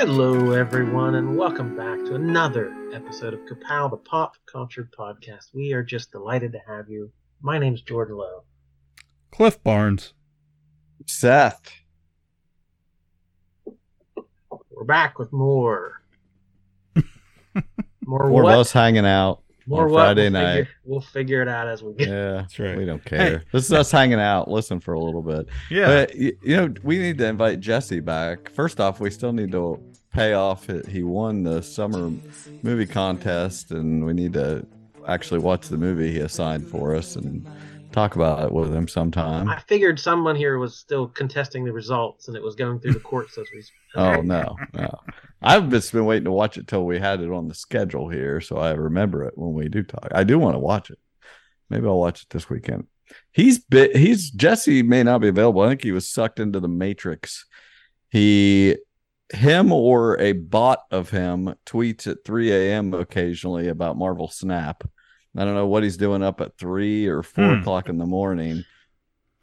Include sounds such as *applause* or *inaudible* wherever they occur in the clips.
Hello, everyone, and welcome back to another episode of Ka-Pow, the Pop Culture Podcast. We are just delighted to have you. My name's Jordan Lowe. Cliff Barnes. Seth. We're back with more. *laughs* More More what? of us hanging out more on what? Friday we'll night. Figure, we'll figure it out as we get. Yeah, That's right. we don't care. This is us hanging out. Listen for a little bit. Yeah. But you know, we need to invite Jesse back. First off, we still need to pay off. He won the summer movie contest, and we need to actually watch the movie he assigned for us and talk about it with him sometime. I figured someone here was still contesting the results, and it was going through the courts as we. Oh no, no. *laughs* I've just been waiting to watch it till we had it on the schedule here, so I remember it when we do talk. I do want to watch it. Maybe I'll watch it this weekend. He's bit. He's Jesse may not be available. I think he was sucked into the Matrix. He, him, or a bot of him tweets at 3 a.m. occasionally about Marvel Snap. I don't know what he's doing up at three or four Hmm. o'clock in the morning,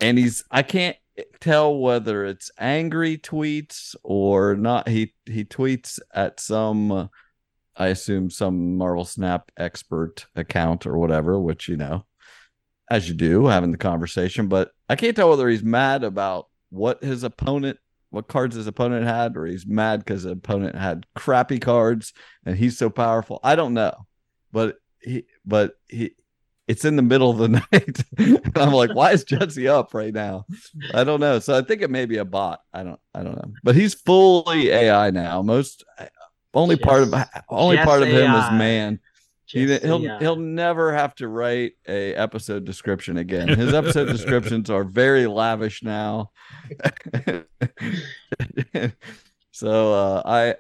and he's. I can't tell whether it's angry tweets or not. He he tweets at some i assume some marvel snap expert account or whatever which you know as you do having the conversation but i can't tell whether he's mad about what his opponent what cards his opponent had or he's mad because the opponent had crappy cards and he's so powerful. I don't know but he but he it's in the middle of the *laughs* night and i'm like why is jesse up right now I don't know. So I think it may be a bot. I don't. I don't know. But he's fully AI now. Most only part of only Yes, part of him is man. He, Just, he'll he'll never have to write a episode description again. His episode descriptions are very lavish now. *laughs* so uh, I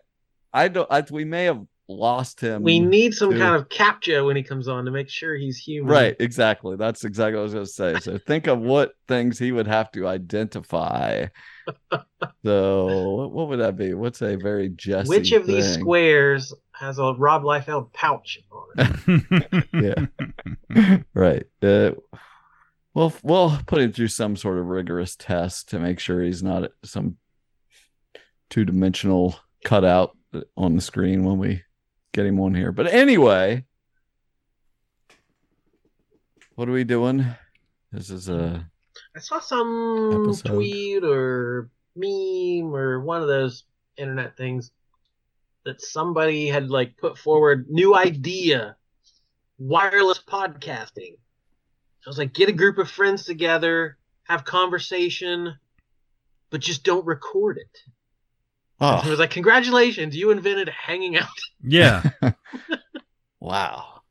I don't. I, we may have lost him. We need some to- kind of captcha when he comes on to make sure he's human. Right, exactly. That's exactly what I was going to say. So think of what things he would have to identify. *laughs* So what, what would that be? What's a very Jesse? Which of these squares has a Rob Liefeld pouch on it? *laughs* Yeah. right. Uh, well, we'll put him through some sort of rigorous test to make sure he's not some two-dimensional cutout on the screen when we get him on here. But anyway, what are we doing? This is a I saw some Episode. tweet or meme or one of those internet things that somebody had like put forward new idea wireless podcasting. I was like, get a group of friends together, have conversation, but just don't record it. I oh was like, congratulations, you invented hanging out. *laughs* yeah. *laughs* wow.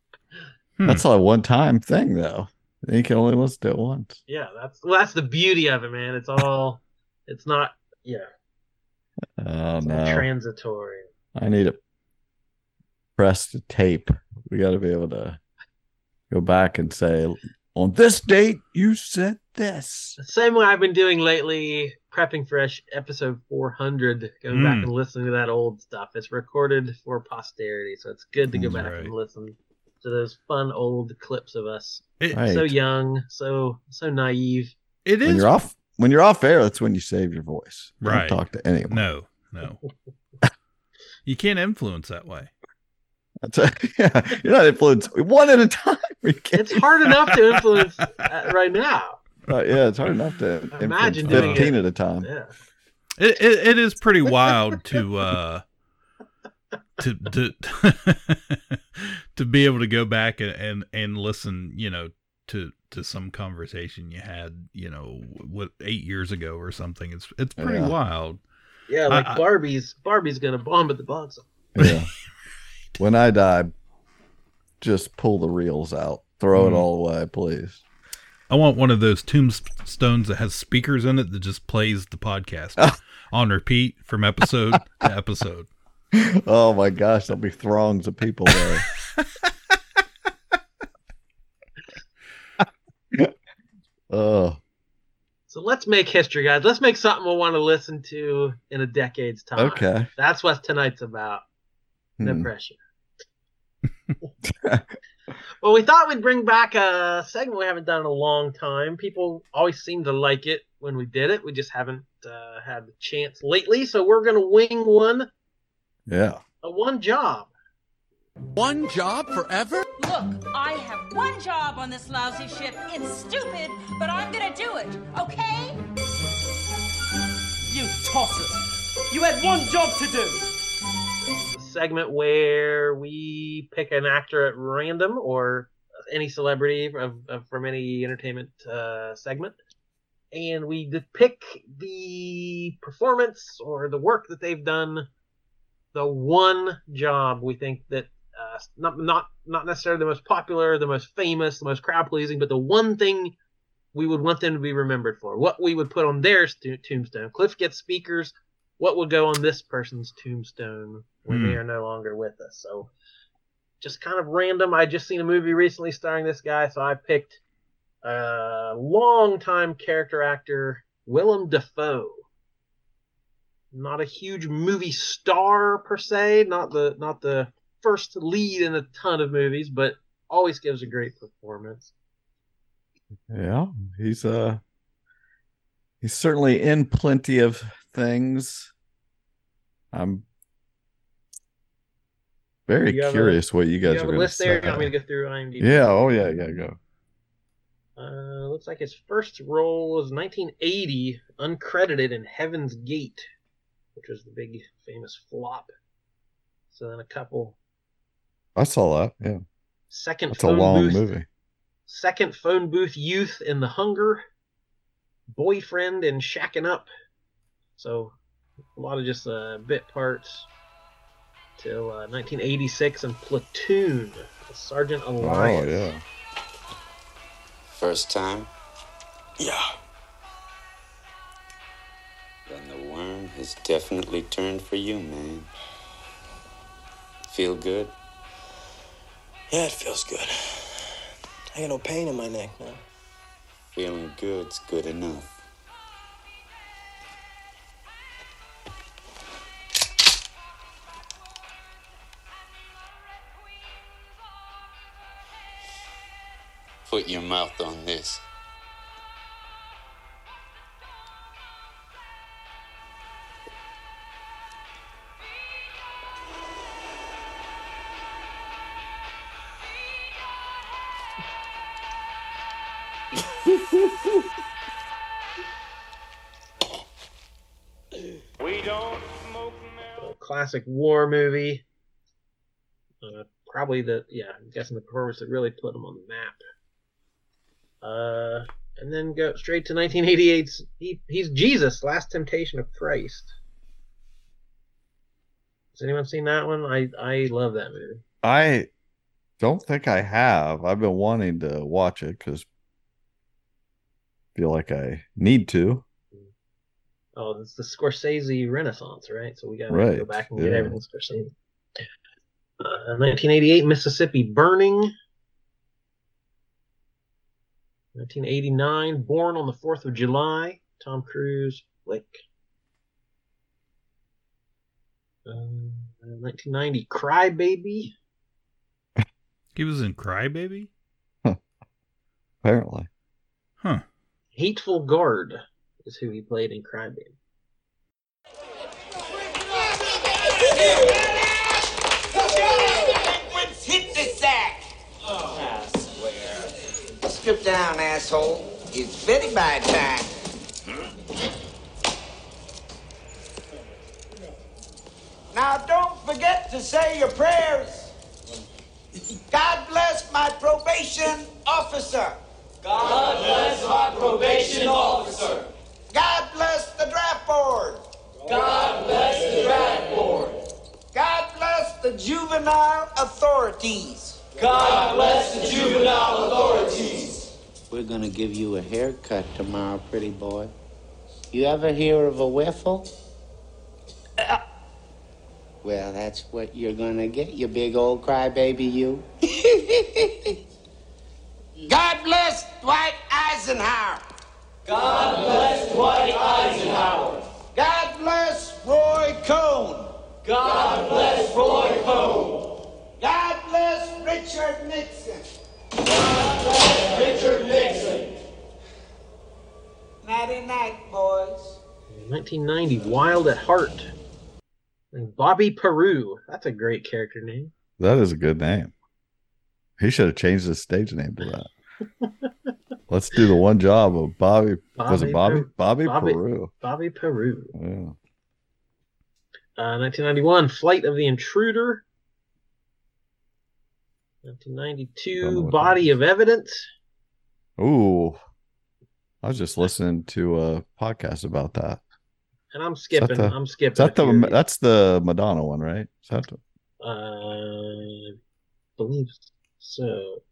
Hmm. That's a one-time thing though. You can only listen to it once. Yeah, that's well, that's the beauty of it, man. It's all, *laughs* it's not, yeah, Oh it's no. not transitory. I need to press the tape. We got to be able to go back and say, on this date, you said this. The same way I've been doing lately, prepping for esh- episode 400, going back Mm. and listening to that old stuff. It's recorded for posterity, so it's good to go That's back right. and listen to those fun old clips of us. It, Right. So young, so so naive. It is. When is. you're off, when you're off air, that's when you save your voice. Don't Right. talk to anyone. No, no. *laughs* you can't influence that way. That's *laughs* yeah, you're not influenced one at a time. It's hard enough to *laughs* influence uh, right now. Uh, yeah, it's hard enough to Imagine doing 15 it. at a time. Yeah. It, it, it is pretty wild to uh to to *laughs* to be able to go back and, and and listen, you know, to to some conversation you had, you know, what eight years ago or something. It's it's pretty Yeah. wild. Yeah, like I- I- Barbie's Barbie's gonna bomb at the box. Yeah. When I die, just pull the reels out. Throw it Mhm. all away, please. I want one of those tombstones that has speakers in it that just plays the podcast *laughs* on repeat from episode to episode. *laughs* oh my gosh, there'll be throngs of people there. *laughs* oh, So let's make history, guys. Let's make something we'll want to listen to in a decade's time. okay. That's what tonight's about. No Hmm. pressure. well, we thought we'd bring back a segment we haven't done in a long time. People always seem to like it when we did it. We just haven't uh, had the chance lately. So we're going to wing one, Yeah. a one job. One job forever? Look, I have one job on this lousy ship. It's stupid, but I'm gonna do it, okay? You tossers! You had one job to do! Segment where we pick an actor at random or any celebrity of, of, from any entertainment uh, segment, and we pick the performance or the work that they've done, the one job we think that uh, not not not necessarily the most popular, the most famous, the most crowd pleasing, but the one thing we would want them to be remembered for, what we would put on their tombstone. Cliff gets speakers. What would go on this person's tombstone when Hmm. they are no longer with us. So just kind of random. I just seen a movie recently starring this guy, so I picked a longtime character actor, Willem Dafoe. Not a huge movie star per se, not the not the first lead in a ton of movies, but always gives a great performance. Yeah. He's uh he's certainly in plenty of things. I'm very have a- curious what you guys You have are a list there. say. You want me to go through IMDb? Yeah, oh yeah, yeah, go. Uh, looks like his first role was 1980, uncredited in Heaven's Gate, which was the big famous flop. So then a couple I saw that. Yeah. second That's a long booth, movie. second phone booth youth in The Hunger, boyfriend in Shacking Up. So a lot of just uh, bit parts till uh, 1986 and Platoon, Sergeant Elias. Oh yeah. First time, Yeah. then the worm has definitely turned for you, man. Feel good? Yeah, it feels good. I got no pain in my neck now. Feeling good's good enough. Put your mouth on this. *laughs* a classic war movie. Uh, probably the yeah, I'm guessing the performance that really put him on the map. And then go straight to 1988's he, he's Jesus, Last Temptation of Christ. Has anyone seen that one? I I love that movie. I don't think I have. I've been wanting to watch it because feel like I need to. Oh, it's the Scorsese Renaissance, right? So we got to Right, go back and get yeah. everything Scorsese. Uh, 1988, Mississippi Burning. 1989, Born on the 4th of July, Tom Cruise flick. Uh, 1990, Cry Baby. He was in Cry Crybaby? Apparently. Huh. Hateful Guard is who he played in Cry Baby. Hit the sack! I swear. Strip down, asshole. It's Betty by time. Now, don't forget to say your prayers. God bless my probation officer. God bless my probation officer. God bless the draft board. God bless the draft board. God bless the juvenile authorities. God bless the juvenile authorities. We're gonna give you a haircut tomorrow, pretty boy. You ever hear of a whiffle? Uh. Well, that's what you're gonna get, you big old crybaby, you. *laughs* God bless Dwight Eisenhower. God bless Dwight Eisenhower. God bless Roy Cohn. God bless Roy Cohn. God bless Richard Nixon. God bless Richard Nixon. Nighty night, boys. 1990, Wild at Heart. And Bobby Peru. That's a great character name. That is a good name. He should have changed his stage name to that. *laughs* Let's do the one job of Bobby. was it Bobby? Peru- Bobby, Bobby- Peru. Bobby Peru. Yeah. Uh, 1991, Flight of the Intruder. Don't 1992, Body of Evidence. Ooh. I was just listening to a podcast about that. And I'm skipping. the- I'm skipping. That the that's the Madonna one, right? Is that the- Uh, believe so.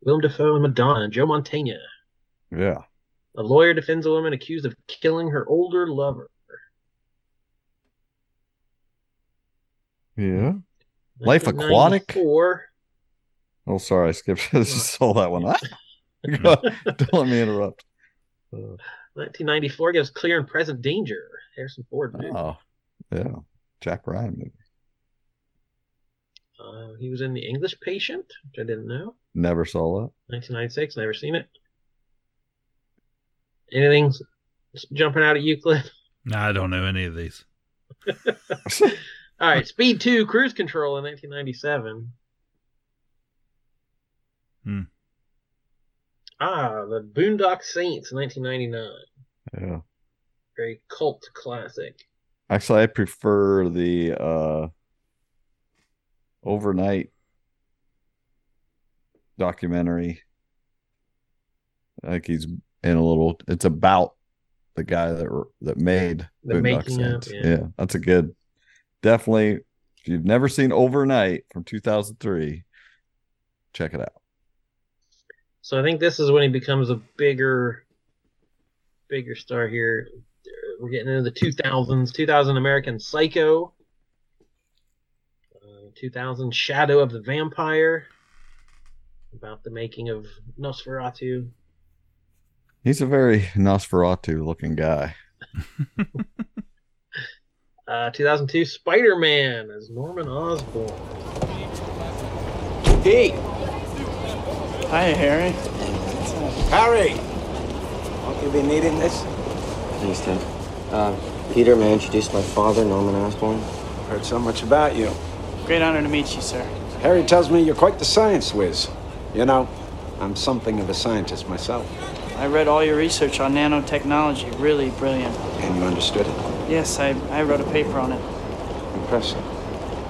Willem Dafoe and Madonna. Joe Montana. yeah. A lawyer defends a woman accused of killing her older lover. Yeah. Life Aquatic? 1994, Oh, sorry, I skipped. I just saw that one. *laughs* Don't let me interrupt. 1994 gives Clear and Present Danger. Harrison Ford movie. Oh, yeah. Jack Ryan movie. Uh, he was in The English Patient, which I didn't know. Never saw that. 1996, never seen it. Anything jumping out at you, Cliff? No, I don't know any of these. *laughs* All right, Speed 2 Cruise Control in 1997. Hmm. Ah, The Boondock Saints 1999. yeah. Very cult classic. Actually, I prefer the uh overnight documentary. I think he's in a little. It's about the guy that that made The Boondock making Saints. yeah. yeah, that's a good. Definitely, if you've never seen Overnight from 2003, check it out. So I think this is when he becomes a bigger, bigger star here. We're getting into the 2000s. 2000 American Psycho. Uh, 2000 Shadow of the Vampire. About the making of Nosferatu. He's a very Nosferatu looking guy. *laughs* Uh, 2002 Spider Man as Norman Osborn. Pete. Hi, Harry. Harry. Won't you be needing this? Thanks, Tim. Uh, Peter, may I introduce my father, Norman Osborn? Heard so much about you. Great honor to meet you, sir. Harry tells me you're quite the science whiz. You know, I'm something of a scientist myself. I read all your research on nanotechnology. Really brilliant. And you understood it? Yes, I, I wrote a paper on it. Impressive.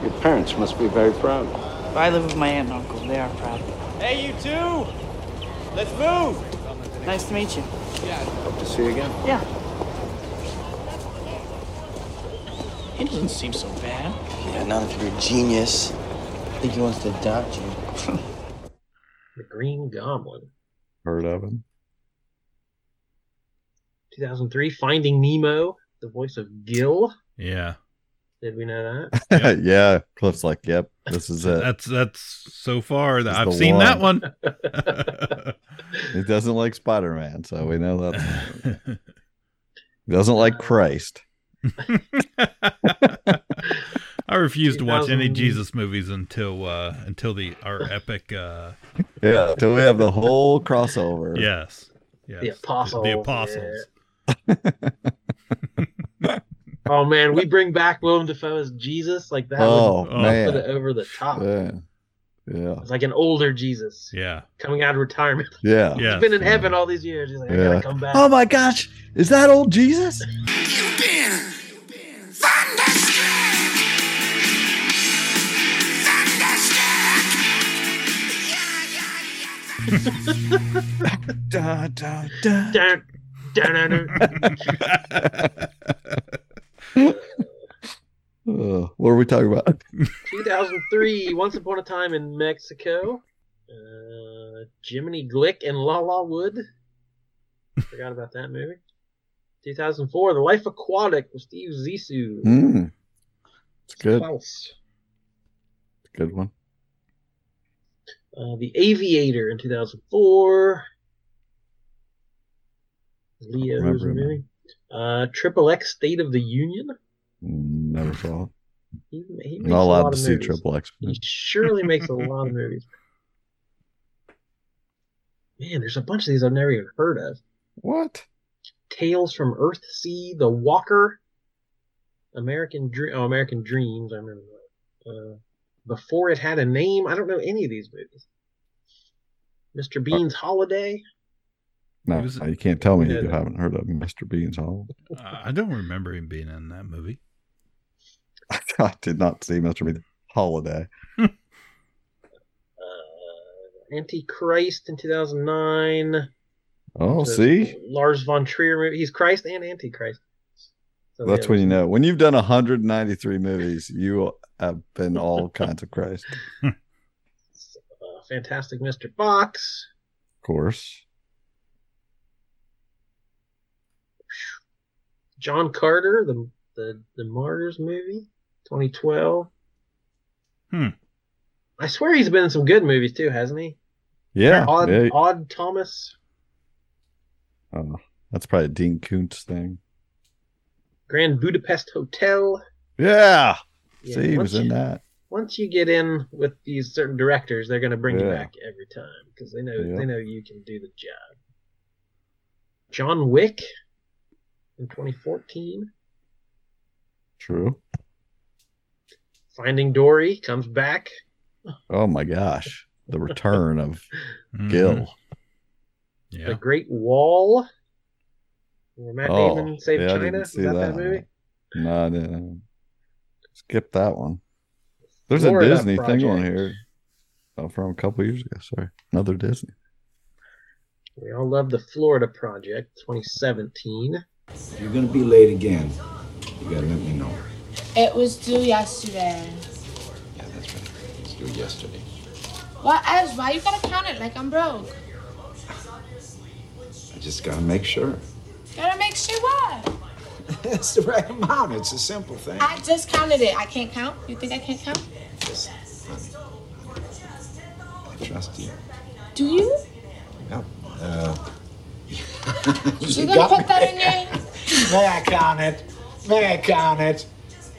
Your parents must be very proud. I live with my aunt and uncle. They are proud. Hey, you two! Let's move! Nice to meet you. Yeah. Hope to see you again. Yeah. He doesn't seem so bad. Yeah, not if you're a genius. I think he wants to adopt you. *laughs* The Green Goblin. Heard of him? 2003 Finding Nemo. The voice of Gil. Yeah. Did we know that? *laughs* Yep. *laughs* yeah. Cliff's like, yep, this is it. That's that's so far that I've the seen that one. one. *laughs* He doesn't like Spider Man, so we know that. He doesn't like Christ. I refuse to watch any Jesus movies until uh until the our epic uh Yeah, until we have the whole crossover. yes. Yes. The Apostle. The apostles. Oh man, we *laughs* bring back Willem Dafoe as Jesus like that. Oh, would man. put it over the top. Yeah. Yeah. It's like an older Jesus Yeah. coming out of retirement. Yeah. *laughs* Yeah. He's been in heaven all these years. He's like, I Yeah. gotta come back. Oh my gosh. Is that old Jesus? *laughs* da, da, da. Dun, dun, dun, dun. Uh, what are we talking about? *laughs* 2003, Once Upon a Time in Mexico. Uh, Jiminy Glick and La La Wood. Forgot about that movie. 2004, The Life Aquatic with Steve Zissou. Hmm. It's good. Klaus. Good one. Uh, the Aviator in 2004. Leo's movie. Uh, Triple X State of the Union. Never saw it. He, he makes Not a allowed lot to see movies. Triple X. He surely makes a *laughs* lot of movies. Man, there's a bunch of these I've never even heard of. What? Tales from Earthsea, The Walker, American Dream. Oh, American Dreams. I remember that. Uh, Before it had a name. I don't know any of these movies. Mr. Bean's Holiday. No, was- you can't tell me Yeah, you haven't heard of Mr. Bean's Hall. Uh, I don't remember him being in that movie. *laughs* I did not see Mr. Bean's Holiday. Uh, Antichrist in 2009. Oh, see? Lars von Trier movie. He's Christ and Antichrist. So That's yeah, when you know. When you've done 193 movies, you have been all *laughs* kinds of Christ. *laughs* Uh, Fantastic Mr. Fox. Of course. John Carter, the the the Martyrs movie, 2012. Hmm. I swear he's been in some good movies too, hasn't he? Yeah. Odd, yeah. Odd Thomas, Oh, that's probably a Dean Koontz thing. Grand Budapest Hotel. Yeah. Yeah, see, he was in you- that. Once you get in with these certain directors, they're going to bring you back every time because they know they know you can do the job. John Wick in 2014. True. Finding Dory comes back. Oh my gosh. The return of *laughs* Mhm. Gil. The Yeah. The Great Wall. Where Matt Oh, Damon saved yeah, China. didn't see that, that that. movie? No, I didn't. Skip that one. There's Florida a Disney thing on here oh, from a couple years ago. Sorry. Another Disney. We all love the Florida Project, 2017. You're gonna be late again. You gotta let me know. It was due yesterday. Yeah, that's right. It's due yesterday. What else? Why you gotta count it like I'm broke? I just gotta make sure. Gotta make sure what? *laughs* it's the right amount. It's a simple thing. I just counted it. I can't count. You think I can't count? Honey. I trust you. Do you? Yep. Uh, You, gonna put that in there? May I count it? May I count it?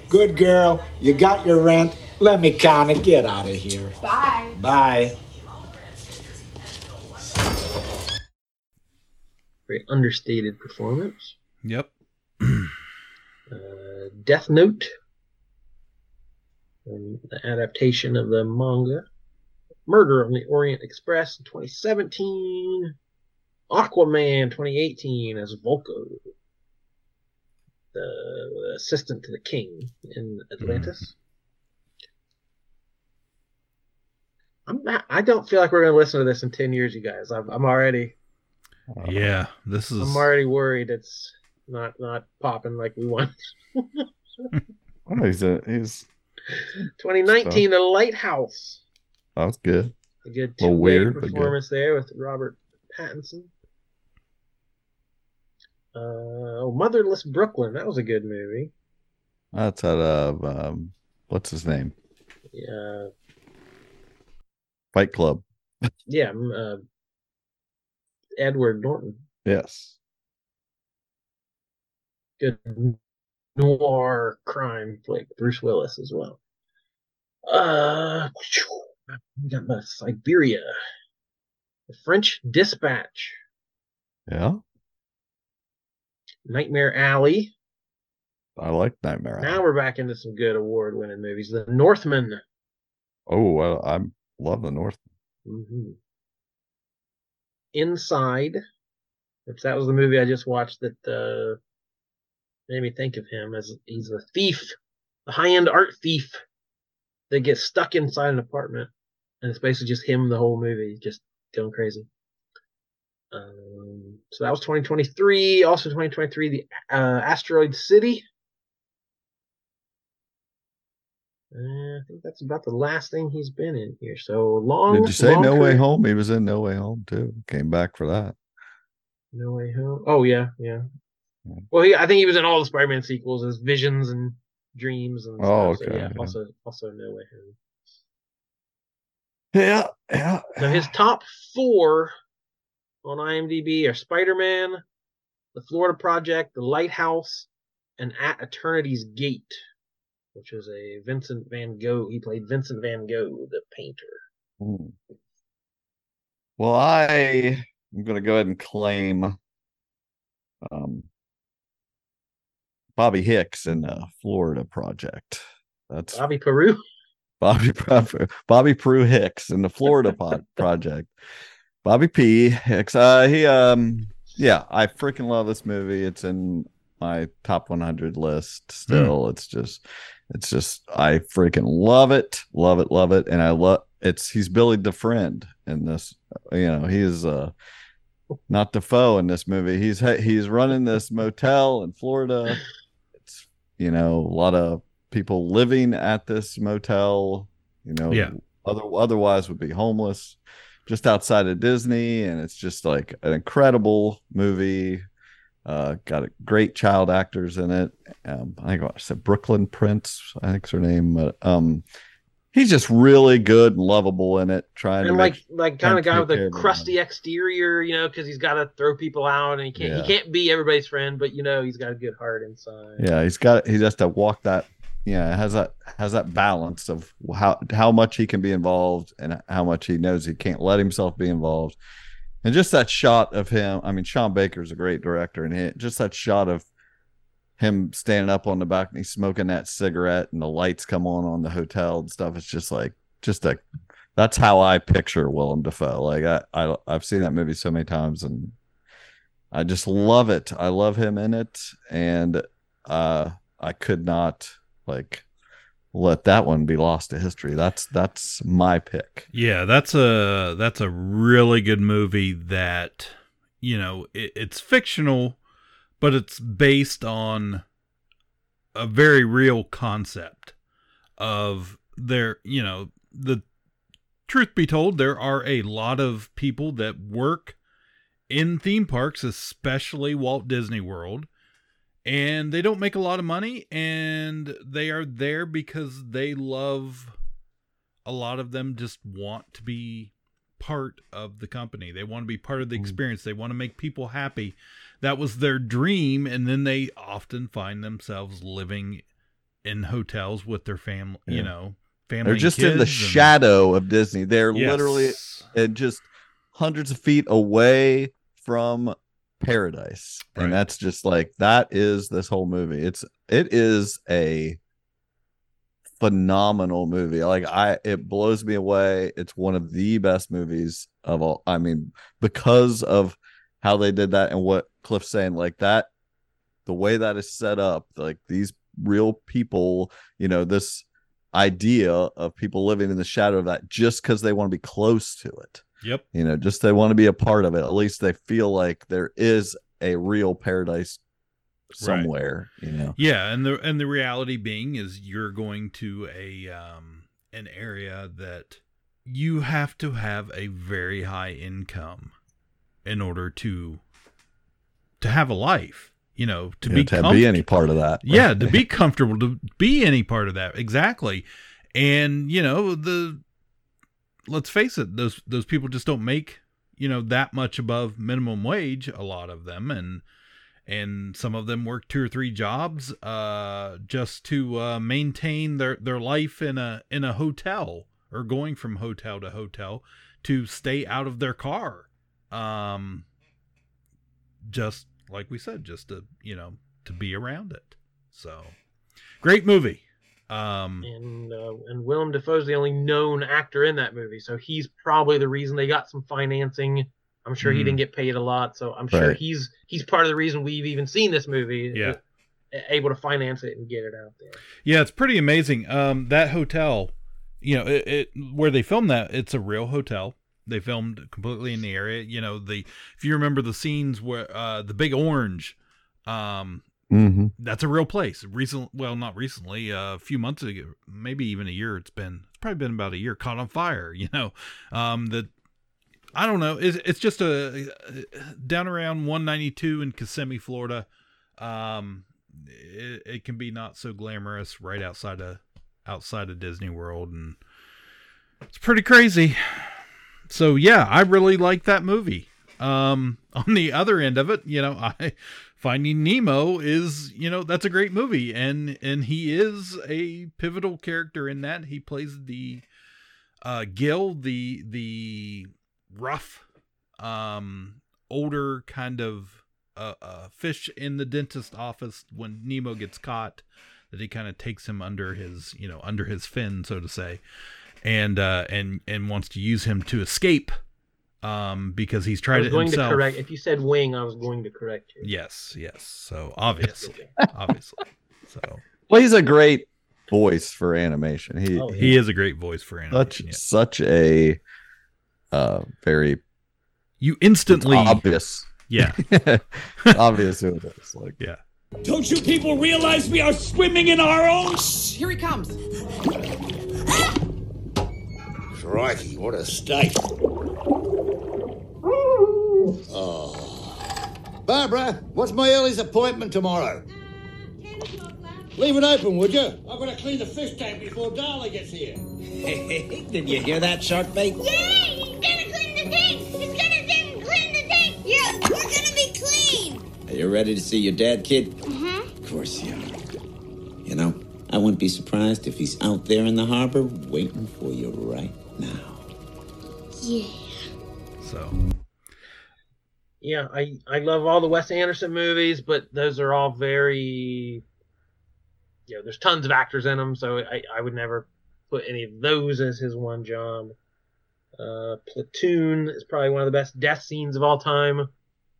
Good girl. You got your rent. Let me count it. Get out of here. Bye. Bye. Very understated performance. Yep. *clears throat* Uh, Death Note. And the adaptation of the manga. Murder on the Orient Express in 2017. Aquaman 2018 as Vulko. The assistant to the king in Atlantis. Mm-hmm. I'm not, I don't feel like we're going to listen to this in 10 years, you guys. I'm, I'm already Yeah. This is. I'm already worried it's not not popping like we want. *laughs* Oh, he's a he's 2019, The Lighthouse. That's good. A good two-way performance there with Robert Pattinson. Uh, oh, Motherless Brooklyn. That was a good movie. That's out of um what's his name? Yeah, Fight Club. yeah. Uh, Edward Norton. Yes. Good noir crime flick. Bruce Willis as well. Uh, we got the Siberia. The French Dispatch. Yeah. Nightmare Alley. I like Nightmare Alley. Now we're back into some good award winning movies. The Northman. Oh, well, I love the North. hmm Inside. Which that was the movie I just watched that uh, made me think of him as he's a thief, a high end art thief that gets stuck inside an apartment. And it's basically just him the whole movie, just going crazy. Um, so that was 2023. Also 2023, the uh, Asteroid City. Uh, I think that's about the last thing he's been in here. So long. Did you say No Way Home? He was in No Way Home too. Came back for that. No Way Home. Oh yeah, yeah. Yeah. Well, he, I think he was in all the Spider-Man sequels as Visions and dreams and Oh, stuff. So, okay, yeah, yeah. also also No Way Home. Yeah, yeah. So his top four on IMDb are Spider Man, The Florida Project, The Lighthouse, and At Eternity's Gate, which is a Vincent Van Gogh. He played Vincent Van Gogh, the painter. Hmm. Well, I am going to go ahead and claim um, Bobby Hicks in the Florida Project. That's Bobby Peru. Bobby Bobby Prue Hicks in the Florida *laughs* Project. Bobby P Hicks. Uh, he um, yeah, I freaking love this movie. It's in my top 100 list. Still, it's just, it's just, I freaking love it, love it, love it, and I love it's. He's Billy the friend in this. You know, he is uh not Defoe in this movie. He's he's running this motel in Florida. It's you know a lot of people living at this motel. You know, Yeah. Other otherwise would be homeless, just outside of Disney, and it's just like an incredible movie. Uh, got a great child actors in it. Um, I think I said Brooklynn Prince. I think's her name. But um, he's just really good and lovable in it. Trying to And make like like kind of guy with a crusty exterior, you know, because he's got to throw people out and he can't Yeah. he can't be everybody's friend, but you know he's got a good heart inside. Yeah, he's got he has to walk that yeah, it has that has that balance of how how much he can be involved and how much he knows he can't let himself be involved. And just that shot of him, I mean Sean Baker's a great director and he, just that shot of him standing up on the balcony smoking that cigarette and the lights come on on the hotel and stuff it's just like just a that's how I picture Willem Dafoe. Like I, I I've seen that movie so many times and I just love it. I love him in it, and uh, I could not like let that one be lost to history. That's that's my pick. Yeah, that's a that's a really good movie that you know it, it's fictional, but it's based on a very real concept of there. You know, the truth be told, there are a lot of people that work in theme parks, especially Walt Disney World, and they don't make a lot of money, and they are there because they love a lot of them just want to be part of the company. They want to be part of the hmm. experience. They want to make people happy. That was their dream. And then they often find themselves living in hotels with their family, you know, family. They're just in the and- shadow of Disney. They're Yes. literally and just hundreds of feet away from paradise. Right. And that's just like that is this whole movie. It's it is a phenomenal movie. Like I it blows me away. It's one of the best movies of all. I mean, because of how they did that and what Cliff's saying, like that the way that is set up, like these real people, you know, this idea of people living in the shadow of that just because they want to be close to it. Yep. You know, just they want to be a part of it. At least they feel like there is a real paradise somewhere, you know. Yeah, and the and the reality being is you're going to a um an area that you have to have a very high income in order to to have a life, you know, to Yeah, be to be any part of that. Yeah, to be *laughs* comfortable to be any part of that. Exactly. And you know, the let's face it, those those people just don't make, you know, that much above minimum wage, a lot of them and and some of them work two or three jobs uh just to uh maintain their their life in a in a hotel or going from hotel to hotel to stay out of their car. Um just like we said just to you know to be around it. So great movie um And uh, and Willem Dafoe's the only known actor in that movie, so he's probably the reason they got some financing. I'm sure he Mhm. didn't get paid a lot, so I'm sure Right. he's he's part of the reason we've even seen this movie. Yeah. uh, able to finance it and get it out there. Yeah, it's pretty amazing. Um, that hotel, you know, it, it where they filmed that, it's a real hotel. They filmed completely in the area. You know, the if you remember the scenes where uh the big orange, um, Mhm. that's a real place. Recent, well, not recently, uh, a few months ago, maybe even a year. It's been it's probably been about a year. Caught on fire. *laughs* You know, um, that I don't know. It's it's just a down around 192 in Kissimmee, Florida. Um, it, it can be not so glamorous right outside of outside of Disney World, and it's pretty crazy. So yeah, I really like that movie. Um, *laughs* on the other end of it, you know, I Finding Nemo is, you know, that's a great movie, and and he is a pivotal character in that. He plays the uh, Gil, the the rough, um, older kind of uh, uh, fish in the dentist office when Nemo gets caught. That he kind of takes him under his, you know, under his fin, so to say, and uh, and and wants to use him to escape um, because he's I was it going himself. to correct. If you said wing, I was going to correct you. Yes, yes. So obviously, *laughs* obviously. So Well, he's a great voice for animation. He Oh, yeah. he is a great voice for such animation. yeah. such a uh very You instantly obvious. Yeah. *laughs* obvious who it is. Like yeah. Don't you people realize we are swimming in our own? Here he comes. Crikey, what a state. Oh. Barbara, what's my earliest appointment tomorrow? Leave it open, would you? I've got to clean the fish tank before Darla gets here. *laughs* Did you hear that, Shark Bait? Yay! He's gonna clean the tank! He's gonna then clean the tank! Yeah, we're gonna be clean! Are you ready to see your dad, kid? Mm-hmm. Of course you are. You know, I wouldn't be surprised if he's out there in the harbor waiting for you right now. Yeah. So Yeah, I I love all the Wes Anderson movies, but those are all very. You know, there's tons of actors in them, so I I would never put any of those as his one job. Uh, Platoon is probably one of the best death scenes of all time.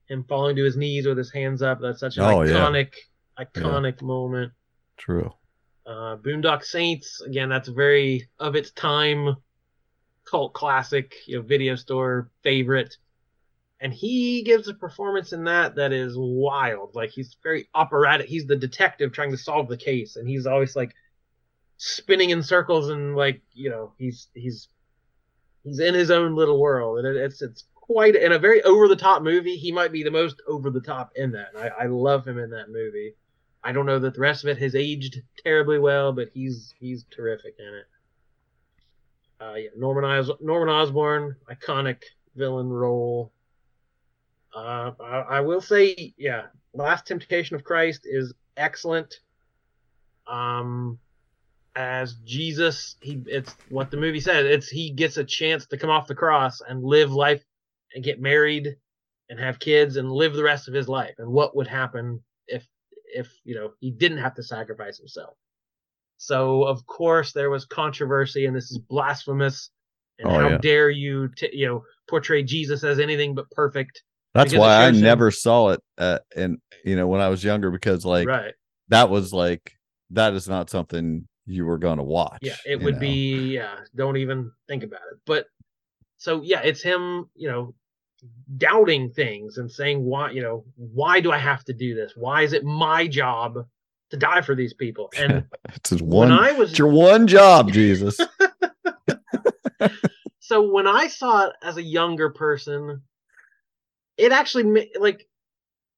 Him falling to his knees with his hands up. That's such an Oh, yeah. iconic, iconic moment. true. Uh, Boondock Saints, again, that's very of its time cult classic, you know, video store favorite. And he gives a performance in that that is wild. Like he's very operatic. He's the detective trying to solve the case, and he's always like spinning in circles and like you know he's he's he's in his own little world, and it, it's it's quite in a very over the top movie. He might be the most over the top in that. I, I love him in that movie. I don't know that the rest of it has aged terribly well, but he's he's terrific in it. Uh, yeah, Norman Os- Norman Osborn, iconic villain role. Uh, I, I will say, yeah, Last Temptation of Christ is excellent. Um, as Jesus, he it's what the movie says. It's he gets a chance to come off the cross and live life and get married and have kids and live the rest of his life. And what would happen if if you know he didn't have to sacrifice himself? So of course there was controversy, and this is blasphemous. And Oh, how yeah. dare you, t- you know, portray Jesus as anything but perfect? That's why I never saw it uh, and you know when I was younger because like Right. that was like that is not something you were going to watch. Yeah, it would know? be. Yeah, don't even think about it. But so yeah, it's him. You know, doubting things and saying why. You know, why do I have to do this? Why is it my job to die for these people? *laughs* And it's his when one I was- it's your one job, Jesus. *laughs* *laughs* so when I saw it as a younger person, it actually like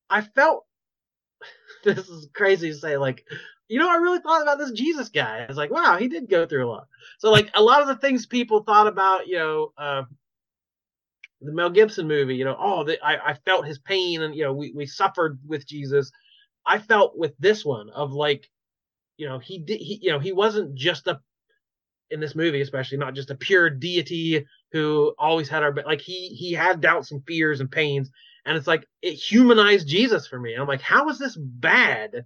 I felt this is crazy to say like you know I really thought about this Jesus guy. I was like, wow, he did go through a lot. So like a lot of the things people thought about, you know, uh, the Mel Gibson movie, you know, oh, the, I I felt his pain and you know we we suffered with Jesus. I felt with this one of like, you know, he did he you know he wasn't just a in this movie especially not just a pure deity who always had our like he he had doubts and fears and pains and it's like it humanized jesus for me and i'm like how is this bad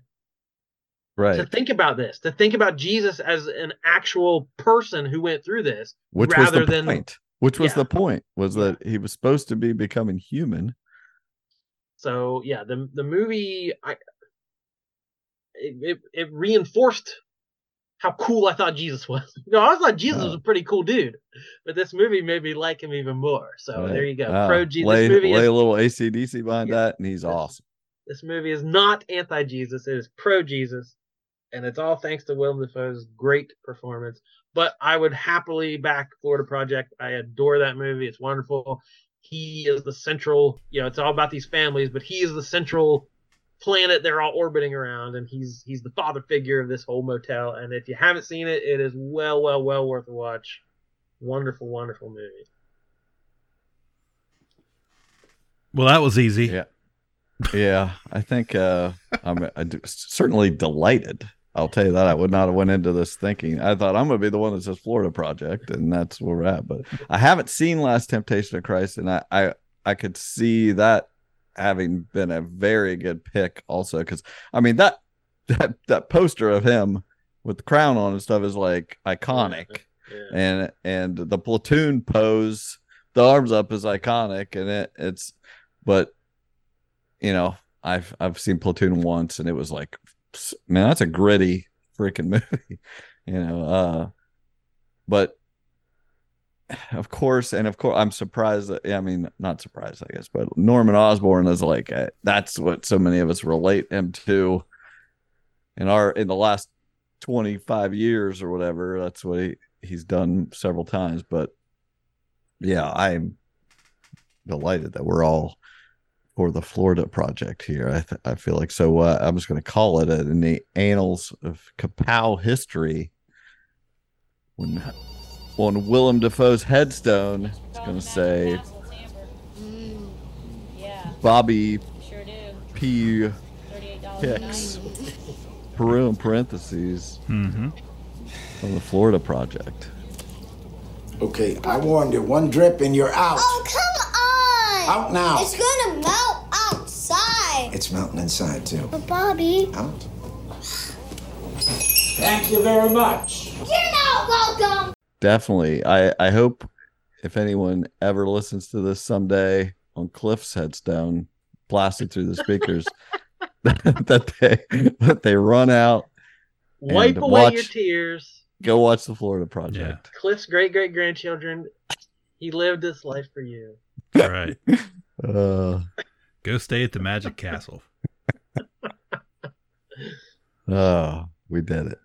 Right. to think about this to think about jesus as an actual person who went through this Which was rather the than point? Which was Yeah. the point? Was that he was supposed to be becoming human. so yeah the the movie i it, it, it reinforced how cool I thought Jesus was. *laughs* You know, I thought Jesus was oh. a pretty cool dude, but this movie made me like him even more. So Right. there you go. Wow. Pro Jesus. Lay, movie lay is a little ACDC behind that, and he's awesome. This movie is not anti Jesus, it is pro Jesus. And it's all thanks to Willem Dafoe's great performance. But I would happily back Florida Project. I adore that movie. It's wonderful. He is the central, you know, it's all about these families, but he is the central planet they're all orbiting around, and he's he's the father figure of this whole motel. And if you haven't seen it, it is well, well, well worth a watch. Wonderful, wonderful movie. Well, that was easy. Yeah. Yeah, I think uh, I'm I do- certainly delighted. I'll tell you that I would not have went into this thinking. I thought I'm going to be the one that says Florida Project, and that's where we're at. But I haven't seen Last Temptation of Christ, and I I, I could see that having been a very good pick also because I mean that that that poster of him with the crown on and stuff is like iconic, and and the platoon pose, the arms up is iconic, and it it's but you know I've I've seen Platoon once, and it was like man, that's a gritty freaking *laughs* movie, you know. Uh, but of course, and of course, I'm surprised that I mean, not surprised, I guess, but Norman Osborn is like uh, that's what so many of us relate him to. In our in the last 25 years or whatever, that's what he he's done several times. But yeah, I'm delighted that we're all for the Florida project here. I, th- I feel like so. Uh, I'm just going to call it uh, in the annals of Ka-Pow history. When on Willem Dafoe's headstone, it's going to say Bobby P. Hicks, Peru in parentheses, Mm-hmm. from the Florida project. Okay, I warned you. One drip and you're out. Oh, come on! Out now. It's gonna melt outside. It's melting inside too. But Bobby, Out. Thank you very much. you're not welcome. Definitely. I I hope if anyone ever listens to this someday on Cliff's headstone, blasted through the speakers, *laughs* that they that they run out, Wipe away watch- your tears. go watch the Florida Project. Cliff's great great grandchildren. He lived this life for you. All right. *laughs* Uh, Go stay at the Magic Castle. *laughs* oh, we did it.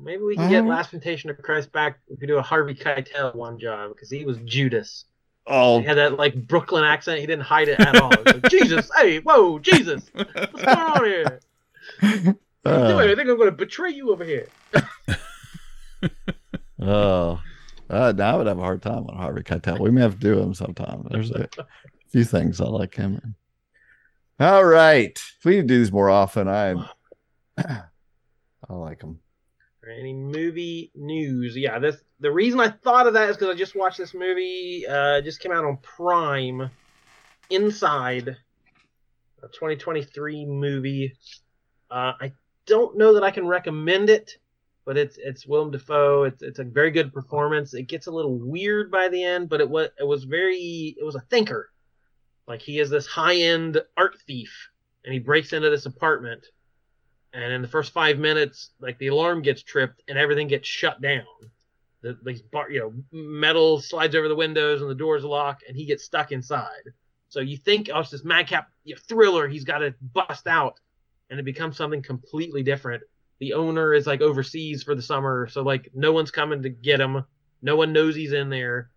Well, maybe we can get Last Temptation of Christ back. We could do a Harvey Keitel one job because he was Judas. Oh, He had that like Brooklyn accent. He didn't hide it at all. It like, Jesus, *laughs* hey, whoa, Jesus, what's going on here? What are you Uh, doing? I think I'm going to betray you over here. *laughs* oh, uh, now I would have a hard time on Harvey Keitel. We may have to do him sometime. There's a few things I like him in. All right, if we need to do these more often, I *clears throat* I like him. Or any movie news? Yeah, this the reason I thought of that is because I just watched this movie. Uh, just came out on Prime. Inside, a 2023 movie. Uh, I don't know that I can recommend it, but it's it's Willem Dafoe. It's it's a very good performance. It gets a little weird by the end, but it was it was very it was a thinker. Like he is this high end art thief, and he breaks into this apartment and in the first five minutes, like the alarm gets tripped and everything gets shut down. The bar, you know, metal slides over the windows and the doors lock, and he gets stuck inside. So you think, oh, it's this madcap you know, thriller. He's got to bust out, and it becomes something completely different. The owner is like overseas for the summer, so like no one's coming to get him. No one knows he's in there.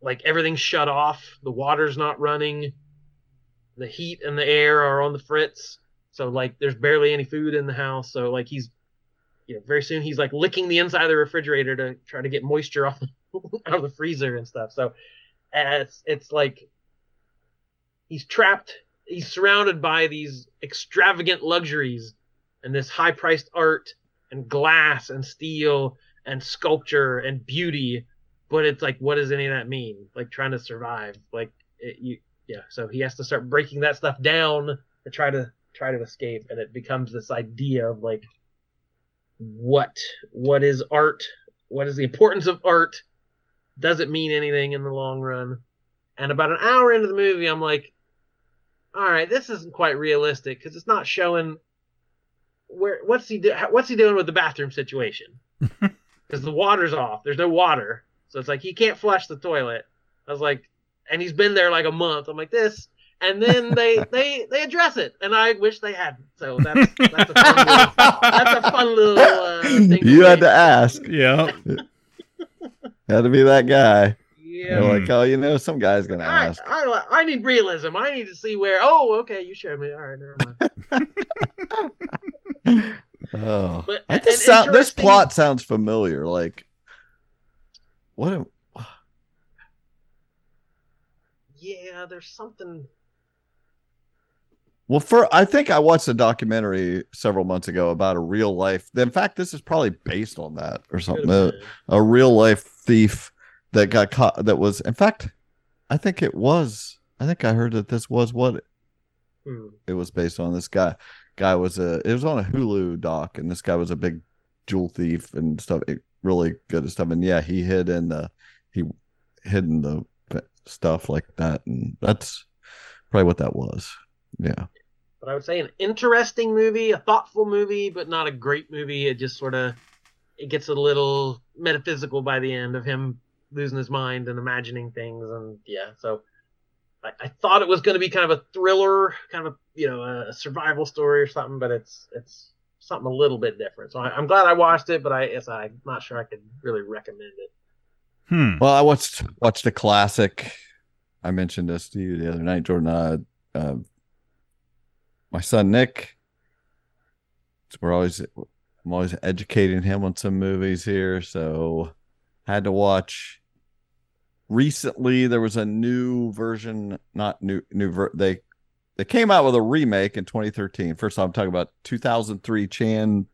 Like everything's shut off. The water's not running. The heat and the air are on the fritz. So like there's barely any food in the house. So like he's you know, very soon he's like licking the inside of the refrigerator to try to get moisture off *laughs* out of the freezer and stuff. So it's it's like he's trapped. He's surrounded by these extravagant luxuries and this high priced art and glass and steel and sculpture and beauty. But it's like, what does any of that mean? Like trying to survive. Like it, you, yeah. So he has to start breaking that stuff down to try to try to escape, and it becomes this idea of like, what what is art? What is the importance of art? Does it mean anything in the long run? And about an hour into the movie, I'm like, all right, this isn't quite realistic because it's not showing where what's he do, what's he doing with the bathroom situation *laughs* because the water's off. There's no water, so it's like he can't flush the toilet. I was like, and he's been there like a month. I'm like this, and then they *laughs* they they address it, and I wish they hadn't. So that's that's a fun little, *laughs* that's a fun little uh, thing. You had to ask. Yeah. *laughs* Had to be that guy. Yeah. You're like, oh, you know, some guy's gonna I, ask. I, I need realism. I need to see where. Oh, okay, you showed me. All right, never mind. Oh, But I- this sound, this plot sounds familiar. Like, what? am- *sighs* yeah, there's something. Well, for I think I watched a documentary several months ago about a real life. In fact, this is probably based on that or something. Uh, a, a real life thief that got caught. That was, in fact, I think it was. I think I heard that this was what Hmm. it was based on. This guy, guy was a. It was on a Hulu doc, and this guy was a big jewel thief and stuff. It, really good at stuff, and yeah, he hid in the he hid in the eh, stuff like that, and that's probably what that was. Yeah. But I would say an interesting movie, a thoughtful movie, but not a great movie. It just sort of it gets a little metaphysical by the end of him losing his mind and imagining things, and yeah. So I, I thought it was going to be kind of a thriller, kind of a you know a survival story or something, but it's it's something a little bit different. So I, I'm glad I watched it, but I yes, I'm not sure I could really recommend it. Hmm. Well, I watched watched a classic. I mentioned this to you the other night, Jordan. Uh, uh, my son Nick. We're always I'm always educating him on some movies here, so had to watch. Recently, there was a new version, not new new ver- they they came out with a remake in 2013. First, I'm talking about 2003 Chan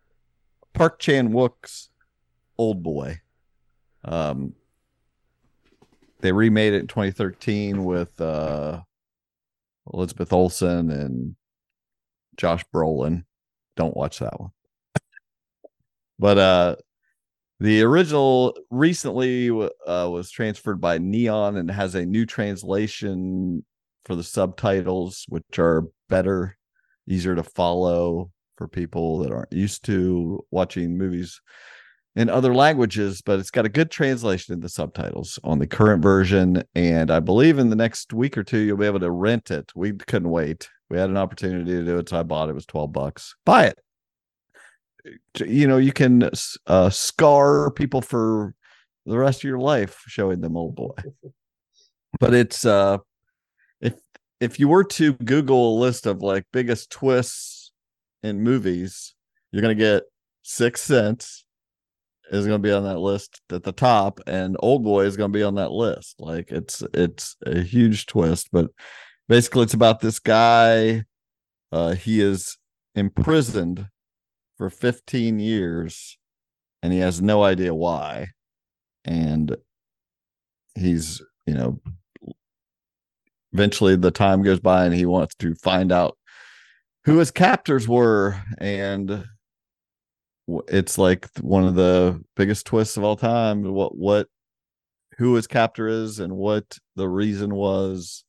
Park Chan Wook's Old Boy. Um, they remade it in 2013 with uh Elizabeth Olsen and Josh Brolin. Don't watch that one. but uh the original recently uh, was transferred by Neon and has a new translation for the subtitles, which are better, easier to follow for people that aren't used to watching movies in other languages, but it's got a good translation in the subtitles on the current version. And I believe in the next week or two, you'll be able to rent it. We couldn't wait. We had an opportunity to do it, so I bought it. It was 12 bucks. Buy it. You know, you can uh, scar people for the rest of your life showing them old boy. But it's uh if if you were to Google a list of like biggest twists in movies, you're gonna get Six Sense, is to be on that list at the top and old boy is to be on that list like it's it's a huge twist but basically it's about this guy uh he is imprisoned for 15 years and he has no idea why and he's you know eventually the time goes by and he wants to find out who his captors were and it's like one of the biggest twists of all time what what who his captor is and what the reason was